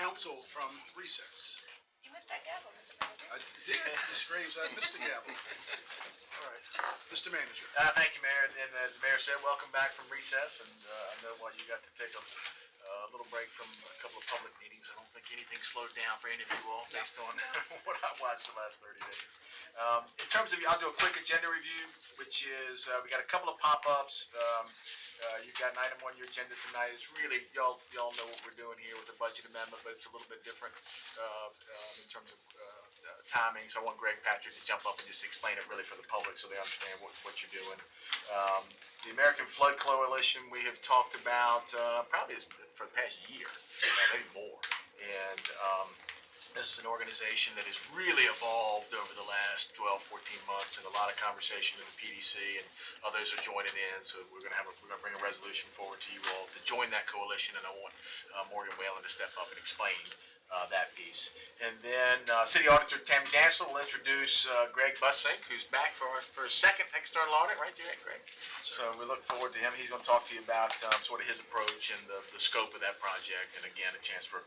council from recess. You missed that gavel, Mr. Manager. I did, Ms. Graves, I missed a gavel. All right, Mr. Manager. Uh, thank you, Mayor, and as the Mayor said, welcome back from recess, and, uh, I know while you got to take a, little break from a couple of public meetings, I don't think anything slowed down for any of you all, based on what I watched the last thirty days. Um, in terms of, I'll do a quick agenda review, which is, uh, we got a couple of pop-ups, um, uh, you've got an item on your agenda tonight, it's really, y'all, y'all know what we're doing here with the budget amendment, but it's a little bit different, uh, um, in terms of, uh, uh, timing, so I want Greg Patrick to jump up and just explain it really for the public, so they understand what, what you're doing. Um, the American Flood Coalition, we have talked about, uh, probably is- for the past year, maybe more. And, um, this is an organization that has really evolved over the last 12, 14 months, and a lot of conversation with the PDC, and others are joining in. So we're going to have a, we're going to bring a resolution forward to you all to join that coalition, and I want uh, Morgan Whalen to step up and explain uh, that piece. And then uh, City Auditor Tammy Dantzler will introduce uh, Greg Bussink, who's back for for his second external audit, right, Greg? Greg? So we look forward to him. He's going to talk to you about um, sort of his approach and the, the scope of that project, and again, a chance for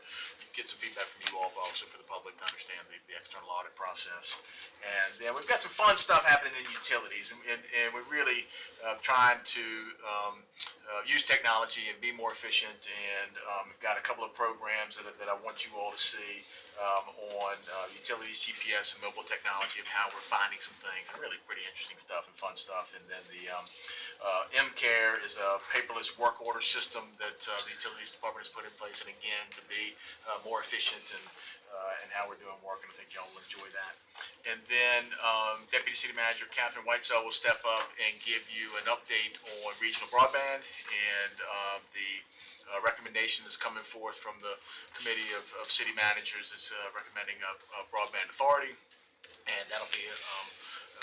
get some feedback from you all, but also for the public to understand the, the external audit process. And then we've got some fun stuff happening in utilities, and, and, and we're really uh, trying to um, uh, use technology and be more efficient. And um, we've got a couple of programs that, that I want you all see um, on uh, utilities, GPS, and mobile technology, and how we're finding some things. And really pretty interesting stuff and fun stuff. And then the um, uh, M-Care is a paperless work order system that uh, the utilities department has put in place, and again, to be uh, more efficient and uh, and how we're doing work, and I think y'all will enjoy that. And then um, Deputy City Manager Catherine Whitesell will step up and give you an update on regional broadband and um, the uh, recommendation that's coming forth from the Committee of, of City Managers is uh, recommending a, a broadband authority. And that'll be um,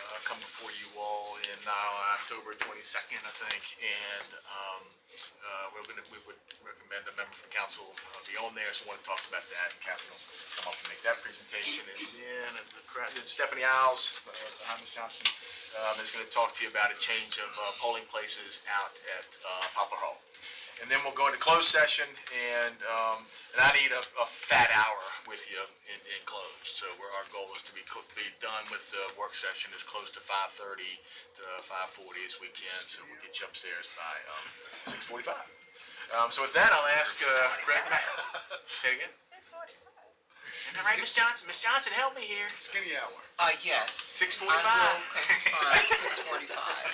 uh, coming before you all in uh, October 22nd, I think. And um, uh, we're gonna, we would recommend a member from council uh, be on there, so I want to talk about that. And will come up and make that presentation. And then uh, the Stephanie Iles, uh, Ms. Johnson, um, is going to talk to you about a change of uh, polling places out at Poplar Hall. And then we'll go into closed session and, um, and I need a, a fat hour with you in, in closed. So where our goal is to be, be done with the work session as close to five thirty to five forty as we can. So we'll get you upstairs by, um, six forty-five. Um, so with that, I'll ask, uh, Greg, say again. Six forty-five. All right, Miss Johnson, Miss Johnson, help me here. Skinny hour. Uh, yes. Six forty-five. I will Six forty-five.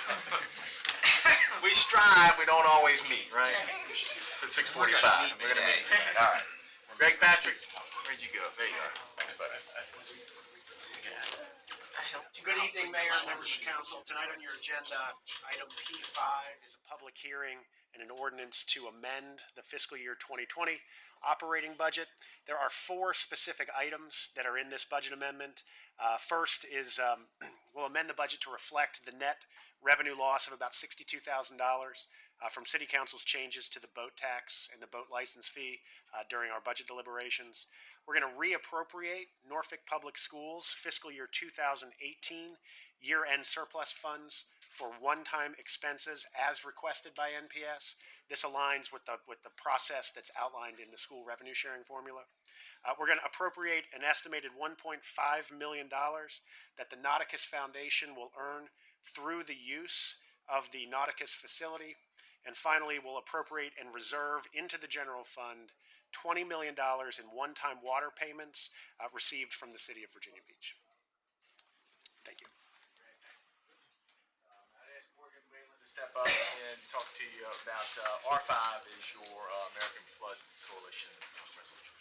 We strive, we don't always meet, right? For six We're gonna meet We're gonna meet today. today. All right. Greg Patrick, where'd you go? There you are. Thanks, buddy. Good evening, Mayor, and members of council. Tonight on your agenda, item P5 is a public hearing and an ordinance to amend the fiscal year 2020 operating budget. There are four specific items that are in this budget amendment. Uh, First is, um, we'll amend the budget to reflect the net revenue loss of about $62,000 uh, from city council's changes to the boat tax and the boat license fee uh, during our budget deliberations. We're going to reappropriate Norfolk Public Schools fiscal year 2018 year-end surplus funds for one-time expenses as requested by NPS. This aligns with the, with the process that's outlined in the school revenue sharing formula. Uh, we're going to appropriate an estimated $1.5 million that the Nauticus Foundation will earn through the use of the Nauticus facility. And finally, we'll appropriate and reserve into the general fund $20 million in one-time water payments uh, received from the city of Virginia Beach. Thank you. I'd ask Morgan Whalen to step up and talk to you about, uh, R five is your, uh, American Flood Coalition resolution.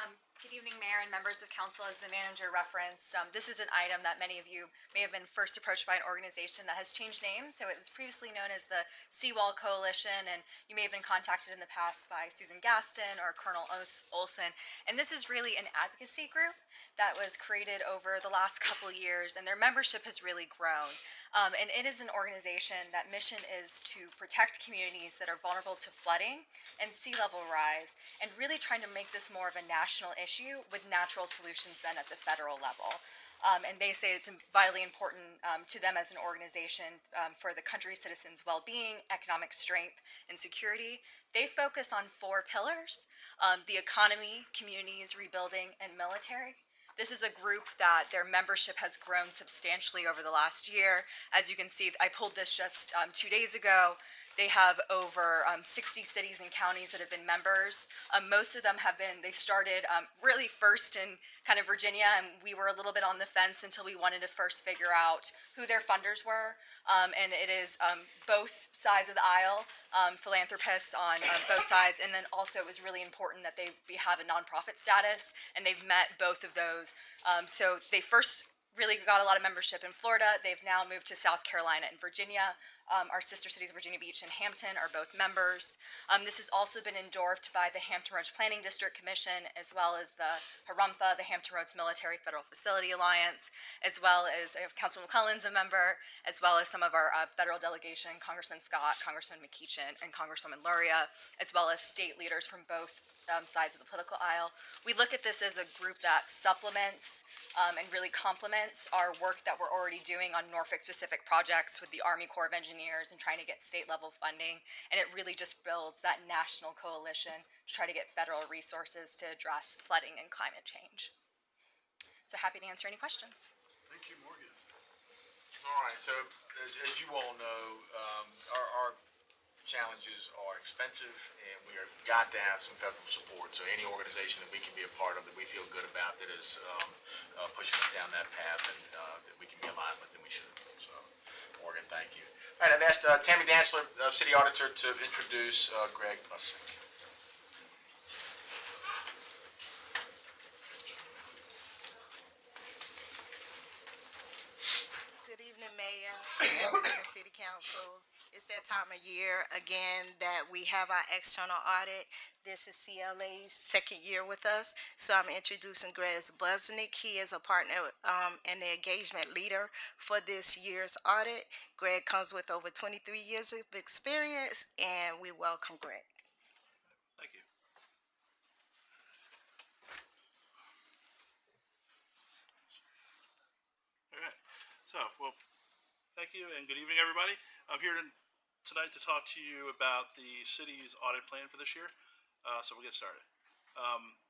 Um, Good evening, Mayor and members of council. As the manager referenced, um, this is an item that many of you may have been first approached by an organization that has changed names. So it was previously known as the Seawall Coalition, and you may have been contacted in the past by Susan Gaston or Colonel Olson. And this is really an advocacy group that was created over the last couple years, and their membership has really grown. Um, and it is an organization that mission is to protect communities that are vulnerable to flooding and sea level rise, and really trying to make this more of a national issue with natural solutions then at the federal level. Um, and they say it's vitally important um, to them as an organization um, for the country's citizens' well being, economic strength, and security. They focus on four pillars um, the economy, communities, rebuilding, and military. This is a group that their membership has grown substantially over the last year. As you can see, I pulled this just um, two days ago. They have over um, 60 cities and counties that have been members. Um, most of them have been, they started um, really first in kind of Virginia, and we were a little bit on the fence until we wanted to first figure out who their funders were. Um, and it is um, both sides of the aisle, um, philanthropists on both sides, and then also it was really important that they be, have a nonprofit status, and they've met both of those. So they first really got a lot of membership in Florida. They've now moved to South Carolina and Virginia. Um, our sister cities, Virginia Beach and Hampton, are both members. Um, this has also been endorsed by the Hampton Roads Planning District Commission, as well as the HARUMFA, the Hampton Roads Military Federal Facility Alliance, as well as uh, Councilman McClanan's a member, as well as some of our uh, federal delegation, Congressman Scott, Congressman McEachin, and Congresswoman Luria, as well as state leaders from both um, sides of the political aisle. We look at this as a group that supplements um, and really complements our work that we're already doing on Norfolk specific projects with the Army Corps of Engineers and trying to get state level funding. And it really just builds that national coalition to try to get federal resources to address flooding and climate change. So happy to answer any questions. Thank you, Morgan. All right, so as, as you all know, um, our, our challenges are expensive and we have got to have some federal support. So any organization that we can be a part of that we feel good about that is, um, uh, pushing us down that path and, uh, that we can be aligned with, then we should. So, Morgan, thank you. All right, I've asked, uh, Tammy Dantzler, uh, City Auditor, to introduce, uh, Greg Bussink. Good evening, Mayor, members of the City Council. It's that time of year again that we have our external audit. This is CLA's second year with us, so I'm introducing Greg Bussink. He is a partner um, and the engagement leader for this year's audit. Greg comes with over 23 years of experience, and we welcome Greg. Thank you. All right, so, well, thank you and good evening, everybody. I'm here to- tonight to talk to you about the city's audit plan for this year. Uh, so we'll get started. Um,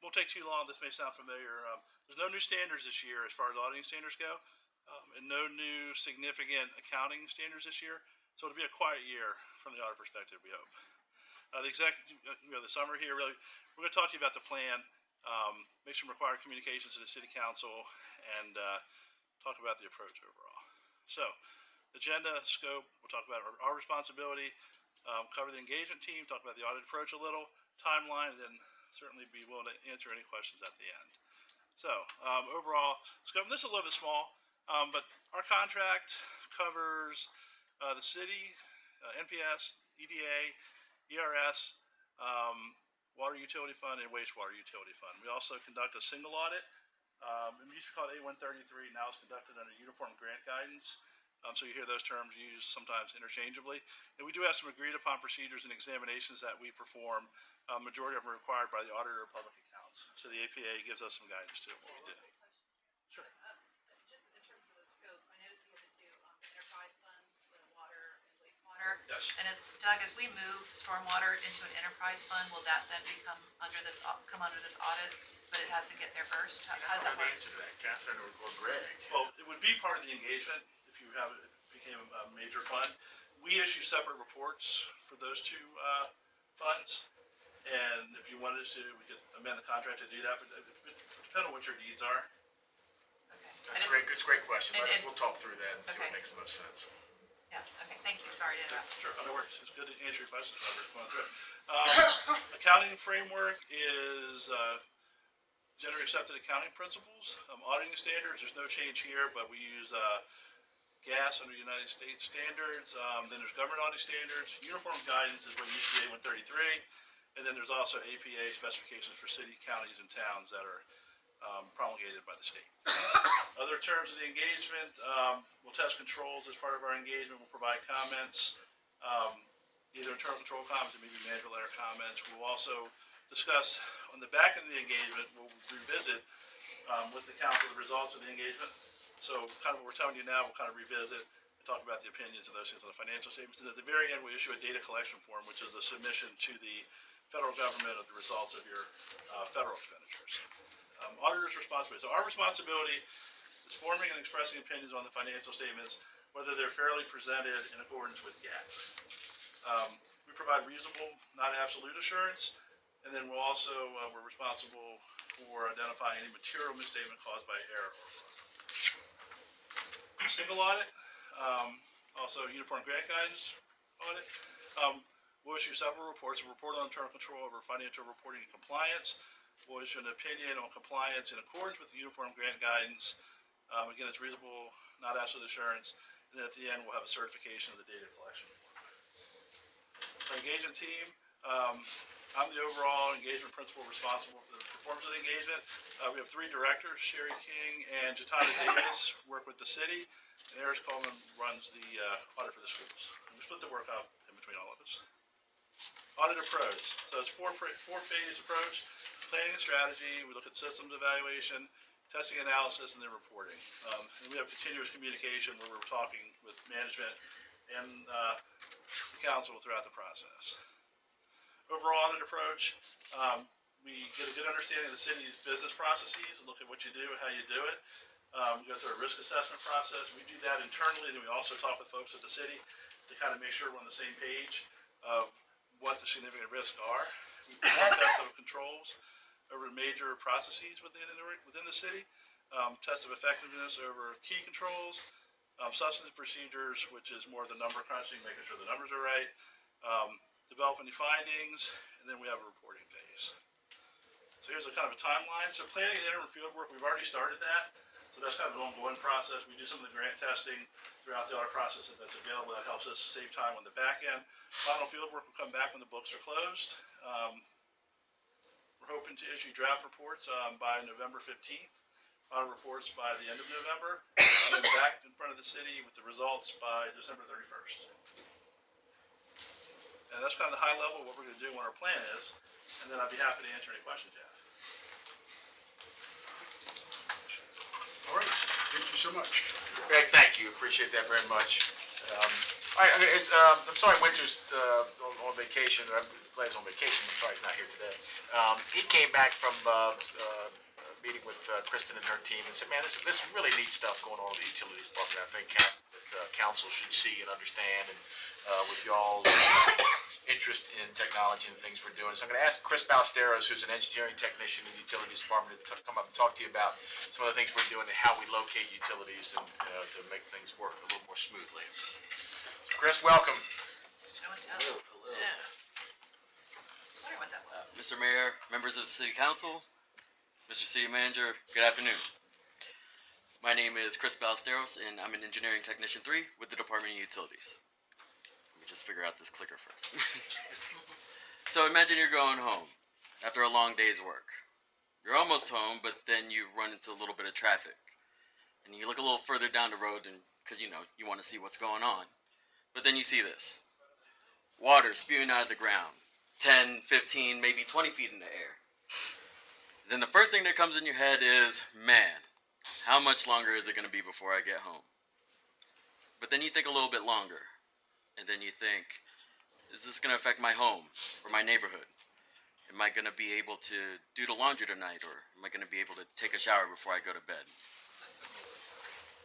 won't take too long. This may sound familiar. Um, there's no new standards this year as far as auditing standards go, um, and no new significant accounting standards this year. So it'll be a quiet year from the audit perspective, we hope. Uh, the uh, you know, the summer here, really, we're going to talk to you about the plan, um, make some required communications to the city council, and uh, talk about the approach overall. So, agenda, scope, we'll talk about our, our responsibility, um, cover the engagement team, talk about the audit approach a little, timeline, and then certainly be willing to answer any questions at the end. So, um, overall, scope, this is a little bit small, um, but our contract covers uh, the city, uh, NPS, EDA, ERS, um, water utility fund, and wastewater utility fund. We also conduct a single audit. Um, it used to be called A133, now it's conducted under uniform grant guidance. Um, so you hear those terms used sometimes interchangeably. And we do have some agreed upon procedures and examinations that we perform. Uh, majority of them are required by the Auditor of Public Accounts. So the APA gives us some guidance too. what we do. Sure. Just in terms of the scope, I noticed you have the two um, enterprise funds, the water and wastewater. Yes. And as, Doug, as we move stormwater into an enterprise fund, will that then become under this, au- come under this audit? But it has to get there first? How how does that work? answer that, Catherine or, or Greg? Well, it would be part of the engagement if you have, it became a major fund. We issue separate reports for those two, uh, funds. And if you wanted us to, we could amend the contract to do that, but it, it depends on what your needs are. Okay. I That's just- great, it's a great question. And- Let us- and- We'll talk through that and see what Okay. makes the most sense. Yeah, okay, thank you, sorry to interrupt. Sure, no worries. It's good to answer your questions, Robert. Going through it. Um, accounting framework is, uh, generally accepted accounting principles. Um, auditing standards, there's no change here, but we use, uh, GAAS under United States standards. Um, then there's government auditing standards. Uniform guidance is what used to be one thirty-three. And then there's also APA specifications for city, counties, and towns that are, um, promulgated by the state. Other terms of the engagement, um, we'll test controls as part of our engagement, we'll provide comments, um, either internal control comments or maybe manager letter comments. We'll also discuss, on the back end of the engagement, we'll revisit, um, with the council the results of the engagement. So kind of what we're telling you now, we'll kind of revisit and talk about the opinions of those things on the financial statements. And at the very end, we issue a data collection form, which is a submission to the federal government of the results of your uh, federal expenditures. Um, auditor's responsibility. So our responsibility is forming and expressing opinions on the financial statements, whether they're fairly presented in accordance with GAAP. Um, we provide reasonable, not absolute assurance, and then we'll also, uh, we're responsible for identifying any material misstatement caused by error or fraud. Single audit, um, also uniform grant guidance audit. Um, we'll issue several reports, a report on internal control over financial reporting and compliance. Issue an opinion on compliance in accordance with the uniform grant guidance. Um, again, it's reasonable, not absolute assurance. And then at the end, we'll have a certification of the data collection. Our engagement team, um, I'm the overall engagement principal responsible for the performance of the engagement. Uh, we have three directors, Sherry King and Jatana Davis work with the city, and Eris Coleman runs the, uh, audit for the schools. And we split the work up in between all of us. Audit approach, so it's four, four phase approach, planning and strategy, we look at systems evaluation, testing analysis, and then reporting. Um, and we have continuous communication where we're talking with management and, uh, the council throughout the process. Overall audit approach, um, we get a good understanding of the city's business processes, look at what you do, and how you do it. Um, go through a risk assessment process. We do that internally, and then we also talk with folks at the city to kind of make sure we're on the same page of what the significant risks are. We tests of controls over major processes within the, within the city. Um, tests of effectiveness over key controls, um, substantive procedures, which is more the number crunching, making sure the numbers are right. Um, develop any findings, and then we have a reporting phase. So here's a kind of a timeline. So planning and interim field work, we've already started that. So that's kind of an ongoing process. We do some of the grant testing throughout the audit processes that's available. That helps us save time on the back end. Final field work will come back when the books are closed. Um, hoping to issue draft reports um, by November 15th. Final reports by the end of November, and then back in front of the city with the results by December 31st. And that's kind of the high level of what we're gonna do, what our plan is, and then I'd be happy to answer any questions you have. All right, thank you so much. Greg, thank you, appreciate that very much. Um, all right, I mean, it's, um, I'm sorry Wynter's, uh, on, on vacation, glad he's on vacation, I'm sorry he's not here today. Um, he came back from, uh, uh, meeting with, uh, Kristen and her team and said, man, there's, really neat stuff going on with the utilities department, I think that, uh, council should see and understand, and, uh, with y'all's interest in technology and things we're doing. So I'm gonna ask Chris Ballesteros, who's an engineering technician in the utilities department, to come up and talk to you about some of the things we're doing and how we locate utilities and, uh, to make things work a little more smoothly. Chris, welcome. Show and tell. Yeah. Uh, I was what that was. Mr. Mayor, members of the City Council, Mr. City Manager, good afternoon. My name is Chris Ballesteros, and I'm an Engineering Technician 3 with the Department of Utilities. Let me just figure out this clicker first. so imagine you're going home after a long day's work. You're almost home, but then you run into a little bit of traffic. And you look a little further down the road, and because you know, you want to see what's going on. But then you see this water spewing out of the ground 10, 15, maybe 20 feet in the air. Then the first thing that comes in your head is, man, how much longer is it going to be before I get home? But then you think a little bit longer. And then you think, is this going to affect my home or my neighborhood? Am I going to be able to do the laundry tonight or am I going to be able to take a shower before I go to bed?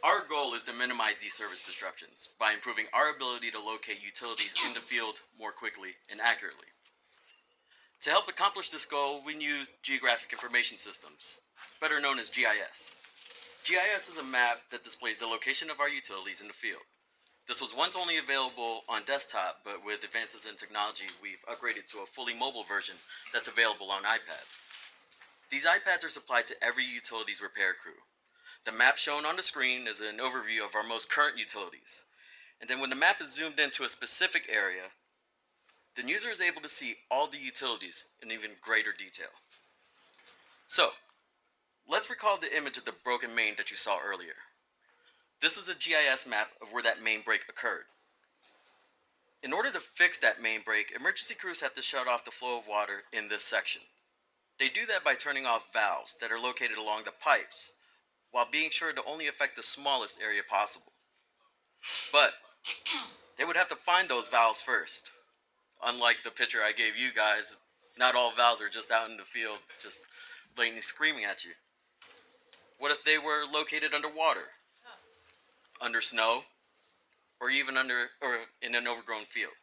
Our goal is to minimize these service disruptions by improving our ability to locate utilities in the field more quickly and accurately. To help accomplish this goal, we use Geographic Information Systems, better known as GIS. GIS is a map that displays the location of our utilities in the field. This was once only available on desktop, but with advances in technology, we've upgraded to a fully mobile version that's available on iPad. These iPads are supplied to every utilities repair crew. The map shown on the screen is an overview of our most current utilities. And then when the map is zoomed into a specific area, the user is able to see all the utilities in even greater detail. So, let's recall the image of the broken main that you saw earlier. This is a GIS map of where that main break occurred. In order to fix that main break, emergency crews have to shut off the flow of water in this section. They do that by turning off valves that are located along the pipes while being sure to only affect the smallest area possible. But they would have to find those valves first. Unlike the picture I gave you guys, not all valves are just out in the field, just blatantly screaming at you. What if they were located underwater, under snow, or even under or in an overgrown field?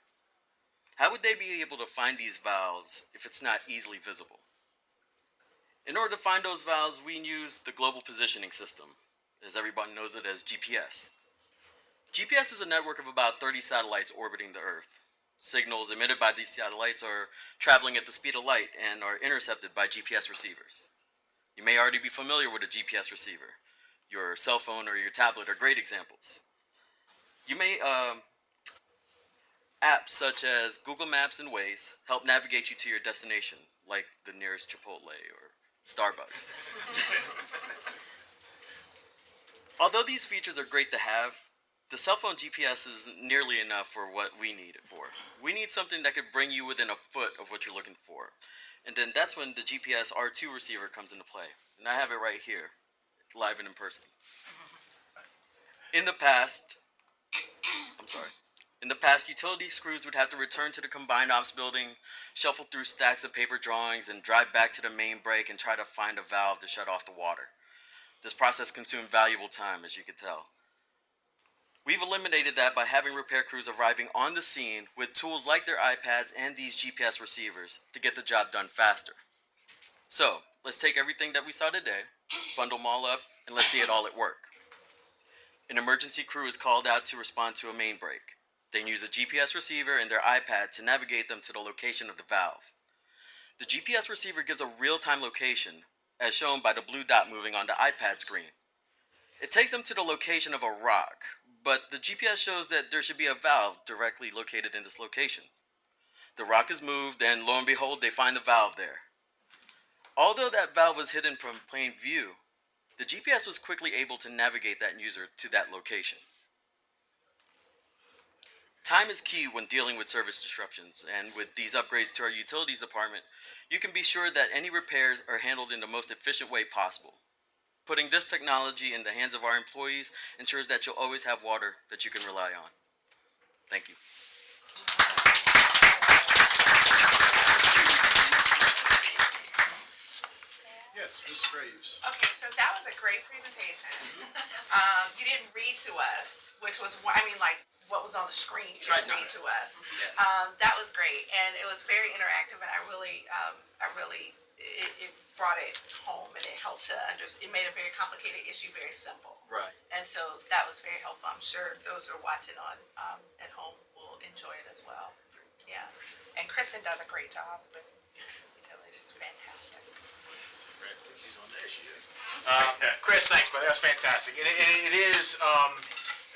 How would they be able to find these valves if it's not easily visible? In order to find those valves, we use the Global Positioning System, as everybody knows it as GPS. GPS is a network of about 30 satellites orbiting the Earth. Signals emitted by these satellites are traveling at the speed of light and are intercepted by GPS receivers. You may already be familiar with a GPS receiver. Your cell phone or your tablet are great examples. You may, um, apps such as Google Maps and Waze help navigate you to your destination, like the nearest Chipotle or Starbucks. Although these features are great to have, the cell phone GPS is nearly enough for what we need it for. We need something that could bring you within a foot of what you're looking for. And then that's when the GPS R2 receiver comes into play. And I have it right here, live and in person. In the past, I'm sorry. In the past, utility crews would have to return to the combined ops building, shuffle through stacks of paper drawings, and drive back to the main break and try to find a valve to shut off the water. This process consumed valuable time, as you could tell. We've eliminated that by having repair crews arriving on the scene with tools like their iPads and these GPS receivers to get the job done faster. So, let's take everything that we saw today, bundle them all up, and let's see it all at work. An emergency crew is called out to respond to a main break. They use a GPS receiver and their iPad to navigate them to the location of the valve. The GPS receiver gives a real time location, as shown by the blue dot moving on the iPad screen. It takes them to the location of a rock, but the GPS shows that there should be a valve directly located in this location. The rock is moved, and lo and behold, they find the valve there. Although that valve was hidden from plain view, the GPS was quickly able to navigate that user to that location. Time is key when dealing with service disruptions, and with these upgrades to our utilities department, you can be sure that any repairs are handled in the most efficient way possible. Putting this technology in the hands of our employees ensures that you'll always have water that you can rely on. Thank you. Yes, Ms. Graves. Okay, so that was a great presentation. Um, you didn't read to us, which was, I mean, like, what was on the screen, you Tried didn't read to. to us. Um, that was great, and it was very interactive, and I really, um, I really, it, it brought it home, and it helped to understand. it made a very complicated issue very simple. Right. And so that was very helpful. I'm sure those who are watching on, um, at home will enjoy it as well. Yeah. And Kristen does a great job with utilities. She's fantastic. She's on there, she is. Uh, Chris, thanks, buddy. That was fantastic. And it, and it is, um,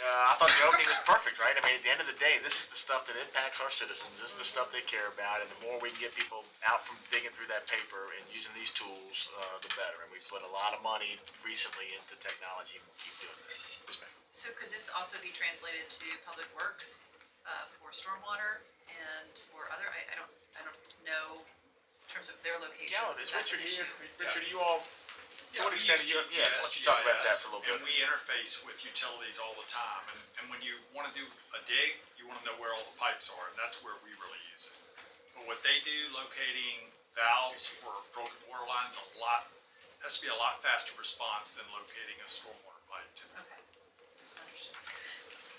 uh, I thought the opening was perfect, right? I mean, at the end of the day, this is the stuff that impacts our citizens. This is the stuff they care about. And the more we can get people out from digging through that paper and using these tools, uh, the better. And we've put a lot of money recently into technology and we'll keep doing that. So could this also be translated to Public Works, uh, for stormwater and for other, I, I don't, I don't know in terms of their locations. Yeah, is Richard here? Richard, Yes. you all, to what we extent are you, yeah, why don't you talk about that for a little bit? And we interface with utilities all the time, and, and when you wanna do a dig, you wanna know where all the pipes are, and that's where we really use it. But what they do, locating valves for broken water lines, a lot, has to be a lot faster response than locating a stormwater pipe typically. Okay. Understood.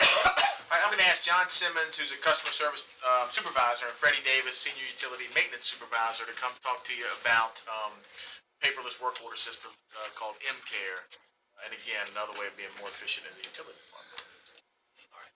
All right, I'm gonna ask John Simmons, who's a customer service um, supervisor, and Freddie Davis, senior utility maintenance supervisor, to come talk to you about um, paperless work order system uh, called M-Care. And again, another way of being more efficient in the utility department. All right.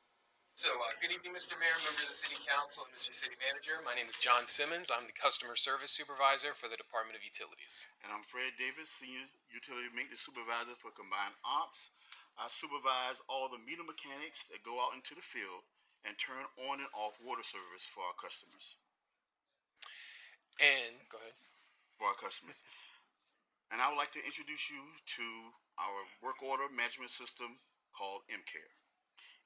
So, uh, good evening, Mr. Mayor, members of the City Council, and Mr. City Manager. My name is John Simmons. I'm the Customer Service Supervisor for the Department of Utilities. And I'm Fred Davis, Senior Utility Maintenance Supervisor for Combined Ops. I supervise all the meter mechanics that go out into the field and turn on and off water service for our customers. And, go ahead. For our customers. And I would like to introduce you to our work order management system called MCare.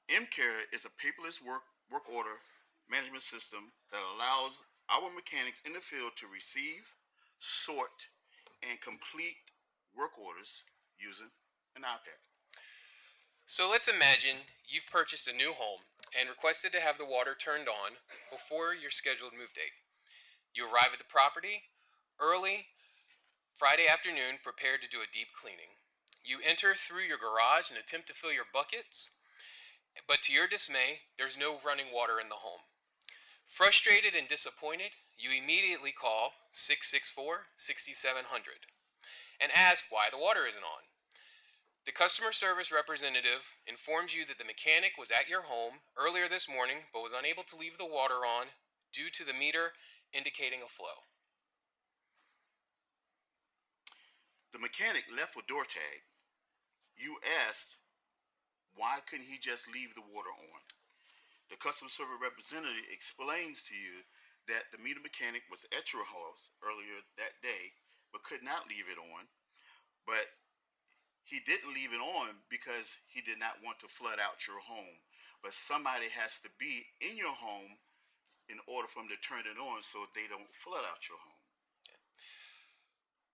MCare is a paperless work, work order management system that allows our mechanics in the field to receive, sort, and complete work orders using an iPad. So let's imagine you've purchased a new home and requested to have the water turned on before your scheduled move date. You arrive at the property early Friday afternoon, prepared to do a deep cleaning. You enter through your garage and attempt to fill your buckets, but to your dismay, there's no running water in the home. Frustrated and disappointed, you immediately call 664 6700 and ask why the water isn't on. The customer service representative informs you that the mechanic was at your home earlier this morning but was unable to leave the water on due to the meter indicating a flow. The mechanic left a door tag. You asked, why couldn't he just leave the water on? The customer service representative explains to you that the meter mechanic was at your house earlier that day, but could not leave it on. But he didn't leave it on because he did not want to flood out your home. But somebody has to be in your home in order for them to turn it on so they don't flood out your home.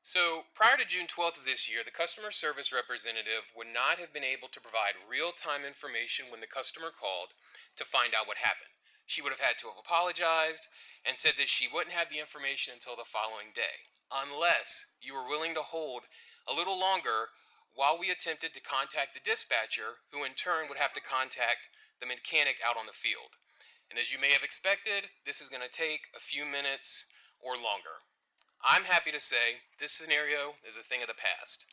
So, prior to June 12th of this year, the customer service representative would not have been able to provide real time information when the customer called to find out what happened. She would have had to have apologized and said that she wouldn't have the information until the following day, unless you were willing to hold a little longer while we attempted to contact the dispatcher, who in turn would have to contact the mechanic out on the field. And as you may have expected, this is going to take a few minutes or longer. I'm happy to say this scenario is a thing of the past.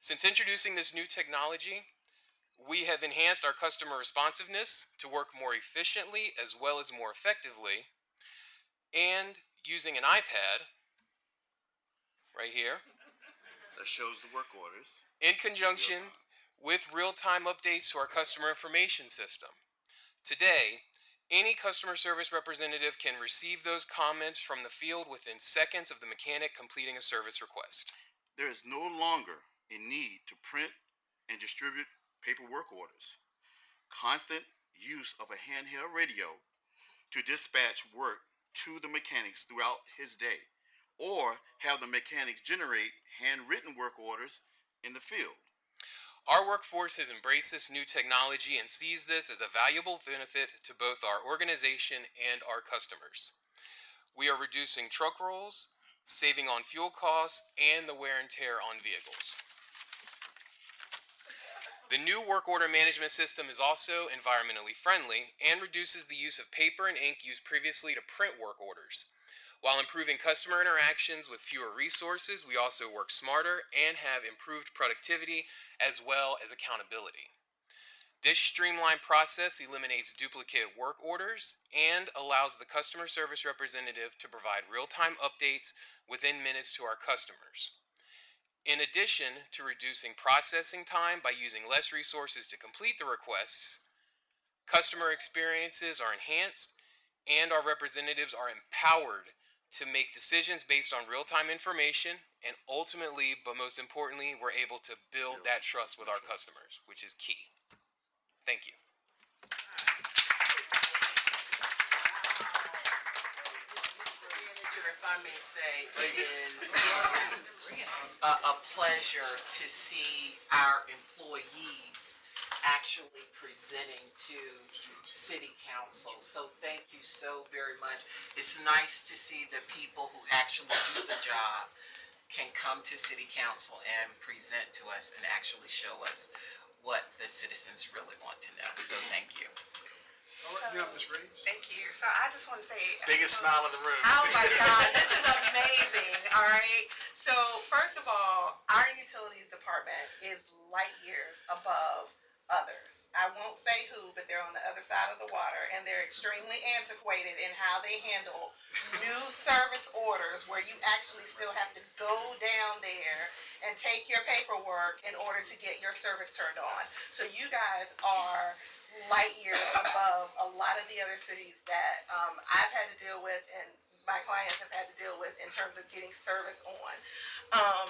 Since introducing this new technology, we have enhanced our customer responsiveness to work more efficiently as well as more effectively. And using an iPad, right here, That shows the work orders. in conjunction with real time updates to our customer information system. Today, any customer service representative can receive those comments from the field within seconds of the mechanic completing a service request. There is no longer a need to print and distribute paperwork orders. Constant use of a handheld radio to dispatch work to the mechanics throughout his day, or have the mechanics generate handwritten work orders in the field. Our workforce has embraced this new technology and sees this as a valuable benefit to both our organization and our customers. We are reducing truck rolls, saving on fuel costs, and the wear and tear on vehicles. The new work order management system is also environmentally friendly and reduces the use of paper and ink used previously to print work orders. While improving customer interactions with fewer resources, we also work smarter and have improved productivity as well as accountability. This streamlined process eliminates duplicate work orders and allows the customer service representative to provide real time updates within minutes to our customers. In addition to reducing processing time by using less resources to complete the requests, customer experiences are enhanced and our representatives are empowered to make decisions based on real time information and ultimately, but most importantly, we're able to build that trust with our customers, which is key. Thank you. If I may say, it is um, a, a pleasure to see our employees actually presenting to city council. So thank you so very much. It's nice to see the people who actually do the job can come to city council and present to us and actually show us what the citizens really want to know. So thank you. All right, now, Ms. Reeves. Thank you. So I just want to say. Uh, Biggest so- smile in the room. Oh my God, this is amazing. All right. So first of all, our utilities department is light years above others. I won't say who, but they're on the other side of the water and they're extremely antiquated in how they handle new service orders where you actually still have to go down there and take your paperwork in order to get your service turned on. So you guys are light years above a lot of the other cities that um, I've had to deal with and my clients have had to deal with in terms of getting service on. Um,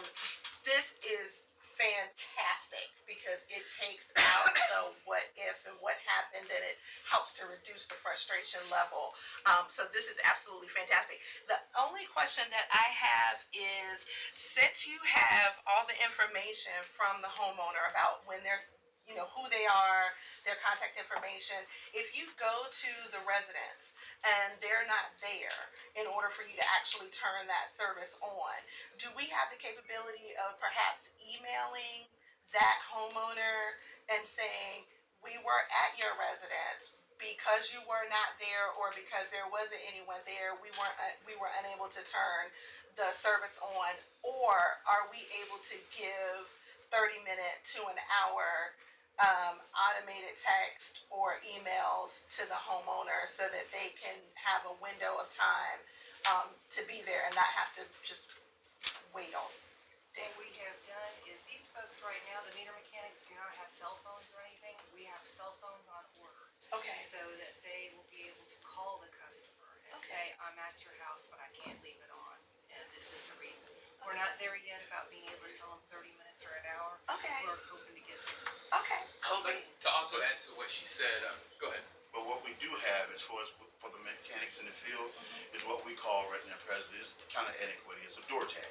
this is fantastic because it takes out the what if and what happened and it helps to reduce the frustration level. Um, so this is absolutely fantastic. The only question that I have is, since you have all the information from the homeowner about when there's, you know, who they are, their contact information, if you go to the residence and they're not there in order for you to actually turn that service on, do we have the capability of perhaps emailing that homeowner and saying, we were at your residence because you were not there or because there wasn't anyone there, we weren't, uh, we were unable to turn the service on? Or are we able to give thirty minute to an hour um, automated text or emails to the homeowner so that they can have a window of time um, to be there and not have to just wait on What we have done is these folks right now, the meter mechanics do not have cell phones or anything. We have cell phones on order. Okay. So that they will be able to call the customer and Okay. say, I'm at your house, but I can't leave it on. And this is the reason. We're not there yet about being able to tell them thirty minutes or an hour. Okay. We're hoping to get there. Okay. But to also add to what she said, um, go ahead. But what we do have as far as for the mechanics in the field is what we call right now, President, it's kind of antiquated, it's a door tag.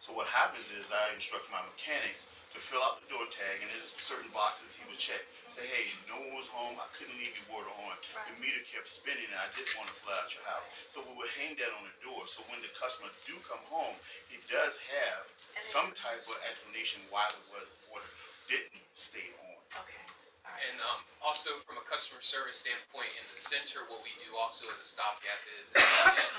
So what happens is I instruct my mechanics to fill out the door tag and there's certain boxes he would check. Say, hey, no one was home, I couldn't leave your water on. The meter kept spinning and I didn't want to flood out your house. So we would hang that on the door, so when the customer do come home, he does have some type of explanation why the wa- water didn't stay on. Okay. And um, also from a customer service standpoint, in the center, what we do also as a stopgap is in the event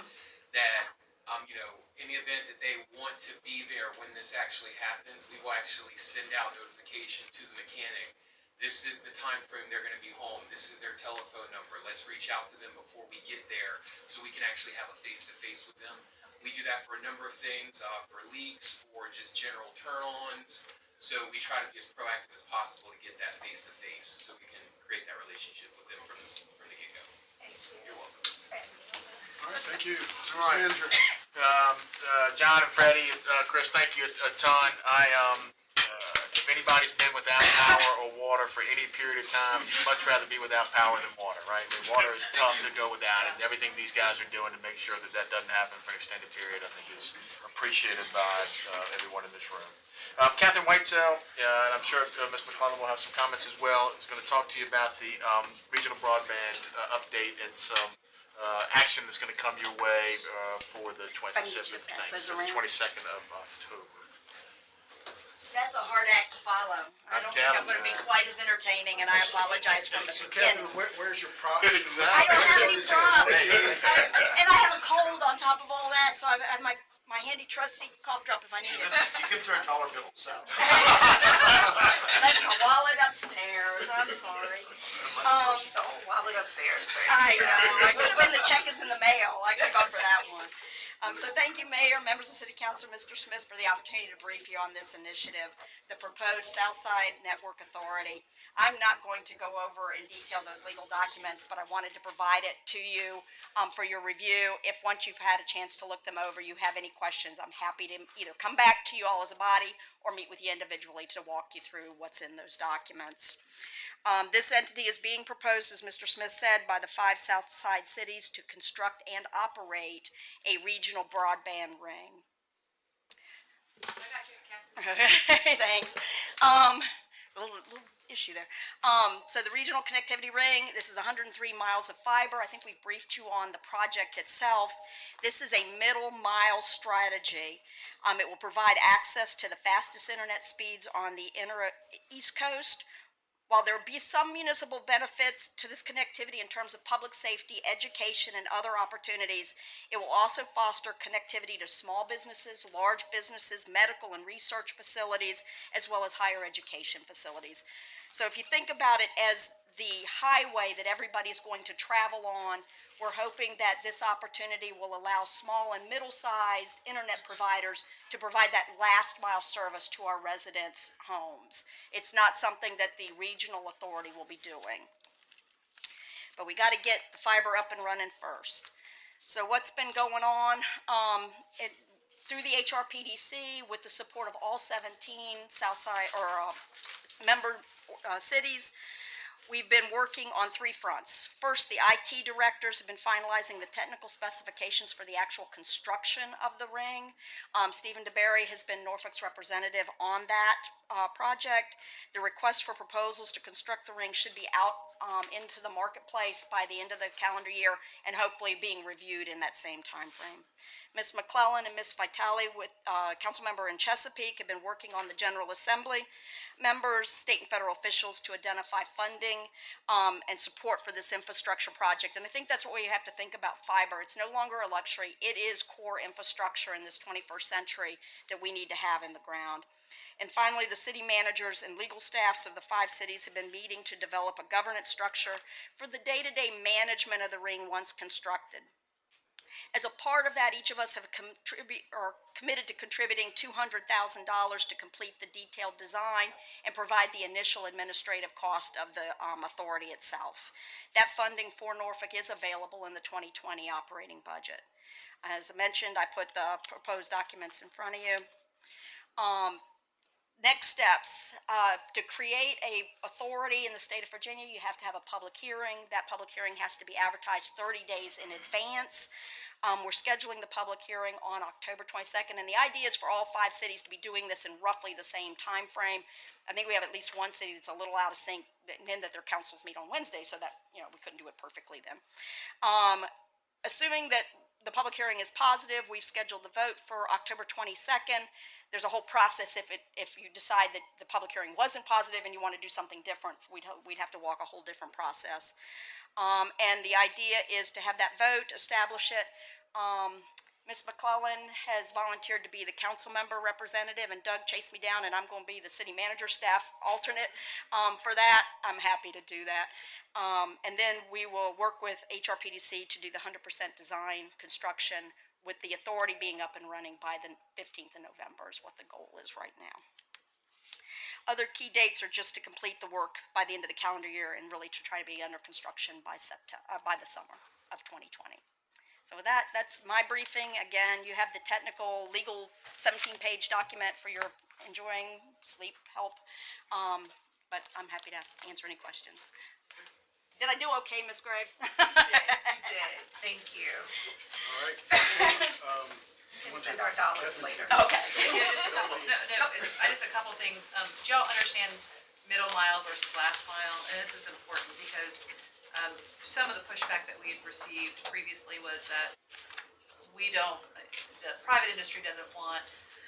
that um, you know, in the event that they want to be there when this actually happens, we will actually send out notification to the mechanic. This is the time frame they're going to be home. This is their telephone number. Let's reach out to them before we get there, so we can actually have a face to face with them. We do that for a number of things, uh, for leaks, for just general turn-ons. So we try to be as proactive as possible to get that face to face, so we can create that relationship with them from the from the get go. Thank you. You're welcome. All right, thank you. All right. Manager. Um, uh, John and Freddie, uh, Chris, thank you a, a ton. I, um, uh, if anybody's been without power or water for any period of time, you'd much rather be without power than water, right? I mean, water is tough to go without, and everything these guys are doing to make sure that that doesn't happen for an extended period, I think is appreciated by, uh, everyone in this room. Um, Catherine Whitesell, uh, and I'm sure, uh, Ms. McClanan will have some comments as well, is gonna talk to you about the, um, regional broadband, uh, update and some, uh, action that's gonna come your way, uh, for the twenty-seventh, pass those the around. twenty-second of October. That's a hard act to follow. I I'm don't think I'm gonna be quite as entertaining, and I apologize from the So beginning. Catherine, where, where's your props? I don't have any props. I- And I have a cold on top of all that, so I have my, my handy trusty cough drop if I need it. You can throw dollar bills out. Left my wallet upstairs, I'm sorry. Um, Oh, wallet upstairs. I know, I could have been the check is in the mail, I could go for that one. Um, so thank you, Mayor, members of City Council, Mr. Smith, for the opportunity to brief you on this initiative, the proposed Southside Network Authority. I'm not going to go over in detail those legal documents, but I wanted to provide it to you, um, for your review. If, once you've had a chance to look them over, you have any questions, I'm happy to either come back to you all as a body or meet with you individually to walk you through what's in those documents. Um, this entity is being proposed, as Mr. Smith said, by the five south side cities to construct and operate a regional broadband ring. Okay, thanks. Um, little, little issue there. Um, so the regional connectivity ring, this is hundred and three miles of fiber. I think we briefed you on the project itself. This is a middle mile strategy. Um, it will provide access to the fastest internet speeds on the inner east coast, while there will be some municipal benefits to this connectivity in terms of public safety, education, and other opportunities, it will also foster connectivity to small businesses, large businesses, medical and research facilities, as well as higher education facilities. So if you think about it as the highway that everybody's going to travel on, we're hoping that this opportunity will allow small and middle-sized internet providers to provide that last mile service to our residents' homes. It's not something that the regional authority will be doing. But we gotta get the fiber up and running first. So what's been going on, um, it, through the HRPDC with the support of all seventeen Southside, or, uh, member, uh, cities, We've been working on three fronts. First, the IT directors have been finalizing the technical specifications for the actual construction of the ring. Um, Stephen DeBerry has been Norfolk's representative on that uh, project. The request for proposals to construct the ring should be out um, into the marketplace by the end of the calendar year and hopefully being reviewed in that same time frame. Ms. McClellan and Ms. Vitale with uh, council member in Chesapeake have been working on the General Assembly members, state and federal officials to identify funding um, and support for this infrastructure project. And I think that's what we have to think about fiber. It's no longer a luxury. It is core infrastructure in this 21st century that we need to have in the ground. And finally, the city managers and legal staffs of the five cities have been meeting to develop a governance structure for the day-to-day management of the ring once constructed. As a part of that, each of us have contribute, or committed to contributing $200,000 to complete the detailed design and provide the initial administrative cost of the um, authority itself. That funding for Norfolk is available in the 2020 operating budget. As I mentioned, I put the proposed documents in front of you. Um, next steps uh, to create a authority in the state of virginia you have to have a public hearing. That public hearing has to be advertised 30 days in advance. Um, we're scheduling the public hearing on october 22nd and the idea is for all five cities to be doing this in roughly the same time frame i think we have at least one city that's a little out of sync and that their councils meet on wednesday so that you know we couldn't do it perfectly then. Um, assuming that the public hearing is positive we've scheduled the vote for october 22nd there's a whole process if it, if you decide that the public hearing wasn't positive and you want to do something different, we'd, we'd have to walk a whole different process. Um, and the idea is to have that vote, establish it. Um, Ms. McClellan has volunteered to be the council member representative, and Doug chased me down, and I'm going to be the city manager staff alternate um, for that. I'm happy to do that. Um, and then we will work with HRPDC to do the 100% design construction with the authority being up and running by the 15th of November is what the goal is right now. Other key dates are just to complete the work by the end of the calendar year and really to try to be under construction by September, uh, by the summer of 2020. So with that, that's my briefing. Again, you have the technical, legal 17-page document for your enjoying sleep help. Um, but I'm happy to ask, answer any questions. Did I do okay, Ms. Graves? You did, thank you. All right. Okay, um, you want to- Send our dollars later. Okay. Yeah, just a couple, no, no, it's, I just a couple things. Um, do y'all understand middle mile versus last mile? And this is important because, um, some of the pushback that we had received previously was that we don't, the private industry doesn't want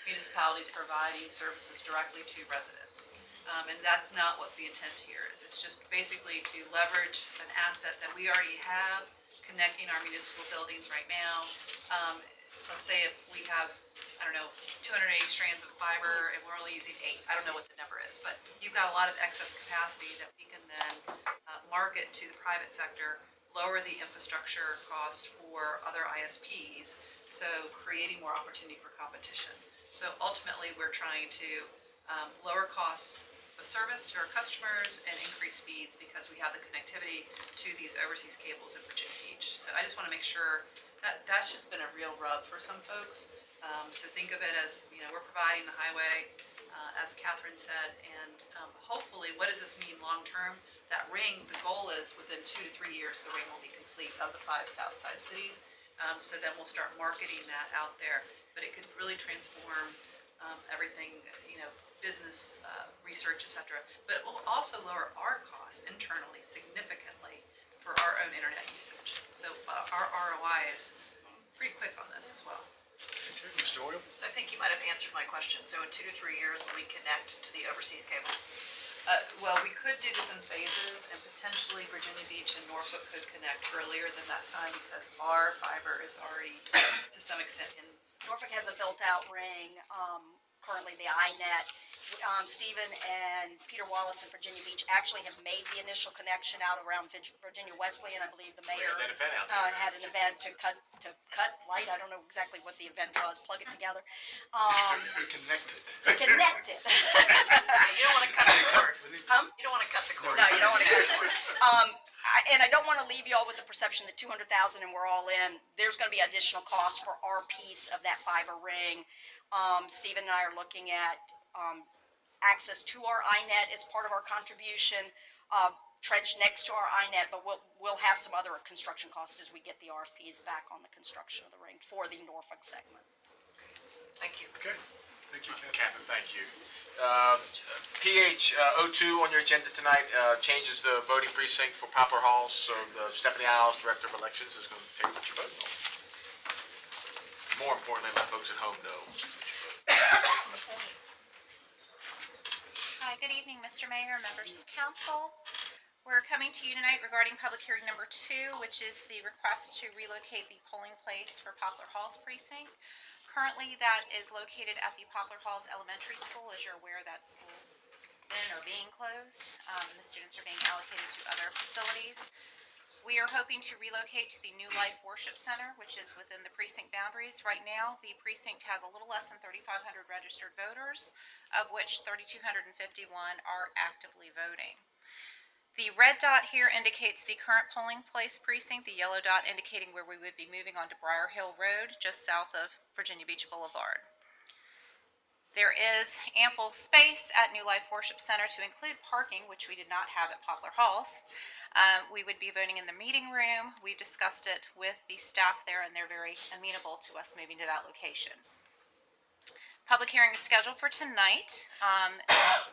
municipalities providing services directly to residents. Um, and that's not what the intent here is. It's just basically to leverage an asset that we already have, connecting our municipal buildings right now. Um, let's say if we have, I don't know, two hundred and eighty strands of fiber and we're only using eight, I don't know what the number is, but you've got a lot of excess capacity that we can then, uh, market to the private sector, lower the infrastructure cost for other ISPs, so creating more opportunity for competition. So ultimately, we're trying to, um, lower costs of service to our customers and increase speeds because we have the connectivity to these overseas cables in Virginia Beach. So I just wanna make sure that, that's just been a real rub for some folks. Um, so think of it as, you know, we're providing the highway, uh, as Catherine said, and, um, hopefully, what does this mean long-term? That ring, the goal is within two to three years, the ring will be complete of the five south side cities. Um, so then we'll start marketing that out there, but it could really transform, um, everything, you know, business, uh, research, et cetera. But it will also lower our costs internally significantly for our own internet usage. So, uh, our ROI is pretty quick on this as well. Okay, Mr. Oil? So I think you might have answered my question. So in two to three years, will we connect to the overseas cables? Uh, well, we could do this in phases and potentially Virginia Beach and Norfolk could connect earlier than that time because our fiber is already to some extent in. Norfolk has a built-out ring, um, currently the iNet. Um, Stephen and Peter Wallace in Virginia Beach actually have made the initial connection out around Vig- Virginia Wesleyan. I believe the mayor. that event out Uh, had an event to cut, to cut light. I don't know exactly what the event was, plug it together. Um, We're connected. to connect it. You don't wanna cut the cord. Huh? You don't wanna cut the cord. No, you don't want to go anymore. Um, I, and I don't want to leave you all with the perception that two hundred thousand and we're all in. There's going to be additional costs for our piece of that fiber ring. Um, Stephen and I are looking at um, access to our iNet as part of our contribution. Uh, trench next to our INET, but we'll, we'll have some other construction costs as we get the RFPs back on the construction of the ring for the Norfolk segment. Thank you. Okay, thank you, Kathy. Captain, thank you. Uh, PH uh, 02 on your agenda tonight uh, changes the voting precinct for Poplar Hall, so the Stephanie Iles, Director of Elections, is going to take you what you're voting on. More importantly, let folks at home know. what you're voting on. Hi, good evening, Mr. Mayor, members of council. We're coming to you tonight regarding public hearing number two, which is the request to relocate the polling place for Poplar Halls precinct. Currently, that is located at the Poplar Halls Elementary School. As you're aware, that school's been or being closed. Um, the students are being allocated to other facilities. We are hoping to relocate to the New Life Worship Center, which is within the precinct boundaries. Right now, the precinct has a little less than thirty-five hundred registered voters, of which thirty-two hundred and fifty-one are actively voting. The red dot here indicates the current polling place precinct, the yellow dot indicating where we would be moving on to Briar Hill Road, just south of Virginia Beach Boulevard. There is ample space at New Life Worship Center to include parking, which we did not have at Poplar Halls. Um, we would be voting in the meeting room. We've discussed it with the staff there, and they're very amenable to us moving to that location. Public hearing is scheduled for tonight. Um,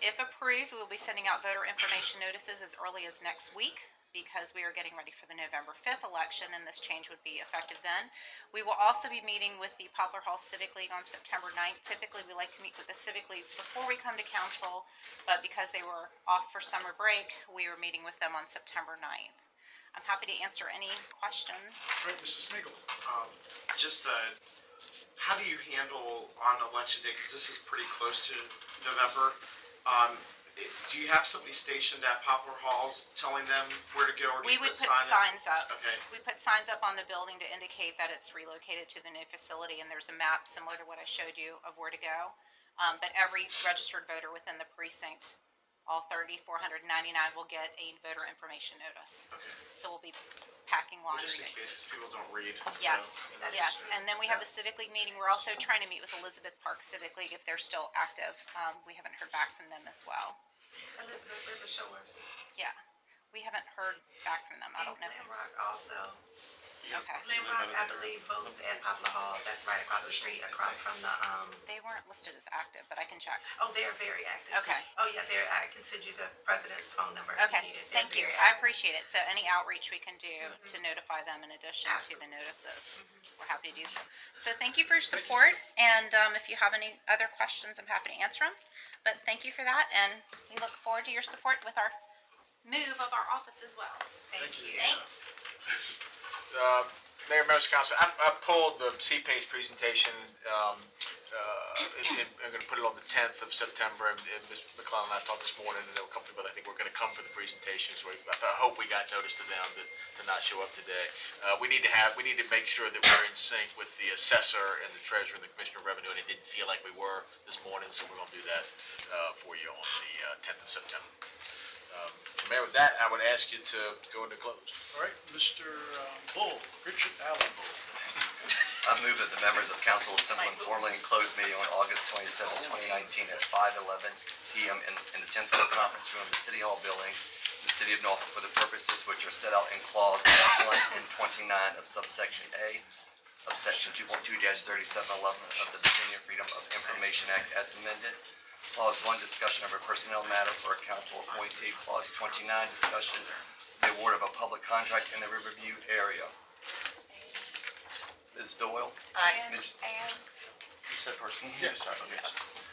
if approved, we will be sending out voter information notices as early as next week because we are getting ready for the November fifth election and this change would be effective then. We will also be meeting with the Poplar Hall Civic League on September 9th. Typically, we like to meet with the civic leagues before we come to council, but because they were off for summer break, we were meeting with them on September 9th. I'm happy to answer any questions. All right, Mrs. Smigiel. Um, just, uh, how do you handle on election day, because this is pretty close to November, um, do you have somebody stationed at Poplar Halls telling them where to go, or do We you would put sign signs up. Okay. We put signs up on the building to indicate that it's relocated to the new facility, and there's a map similar to what I showed you of where to go. Um, but every registered voter within the precinct, all thirty-four hundred ninety-nine, will get a voter information notice. Okay. So we'll be packing Well, laundry. Just in basically. case, 'cause people don't read. so, Yes, and that's- yes, and then we have the Civic League meeting, we're also trying to meet with Elizabeth Park Civic League if they're still active, um, we haven't heard back from them as well. Elizabeth River Shores. Yeah, we haven't heard back from them, I don't know. if Glen they're- Rock also. Okay. Glen Rock, I believe, votes at Poplar Halls, that's right across the street, across from the, um, They weren't listed as active, but I can check. oh, they're very active. Okay. Oh, yeah, they're, I can send you the president's phone number if you Okay, need it. They're thank you, very I active. appreciate it, so any outreach we can do Mm-hmm. to notify them in addition to the notices, we're happy to do so. So thank you for your support, and, um, if you have any other questions, I'm happy to answer them. But thank you for that, and we look forward to your support with our move of our office as well. Thank you. Uh, Mayor, members of council, I, I pulled the CPACE presentation, um, uh, and, and I'm gonna put it on the tenth of September, and, and Ms. McClellan and I talked this morning, and they were comfortable, I think we're gonna come for the presentation, so we- I, I hope we got notice to them that, to not show up today. Uh, we need to have, we need to make sure that we're in sync with the assessor and the treasurer and the commissioner of revenue, and it didn't feel like we were this morning, so we're gonna do that, uh, for you on the, uh, tenth of September. Um, Mayor, with that, I would ask you to go into closed. All right, Mr. um, Bull, Richard Allen Bull. I move that the members of council assemble informally in closed meeting on August 27, 2019 at 5:11 PM in in the 10th floor conference room of the City Hall building, the city of Norfolk, for the purposes which are set out in clause 1 and 29 of subsection A of section 2.2-3711 of the Virginia Freedom of Information Act as amended. Clause 1, discussion of a personnel matter for a council appointee. Clause 29, discussion the award of a public contract in the Riverview area. Ms. Doyle? Aye. Ms. And You said person? Yes. Sorry, okay.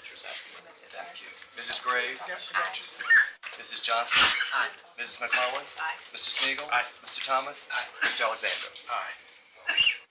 She was asking. Thank you. Mrs. Graves? Yep, I got you. Mrs. Johnson? Aye. Mrs. McClellan? Aye. Mr. Smigiel, Mr. Thomas? Mr. Alexander? Aye.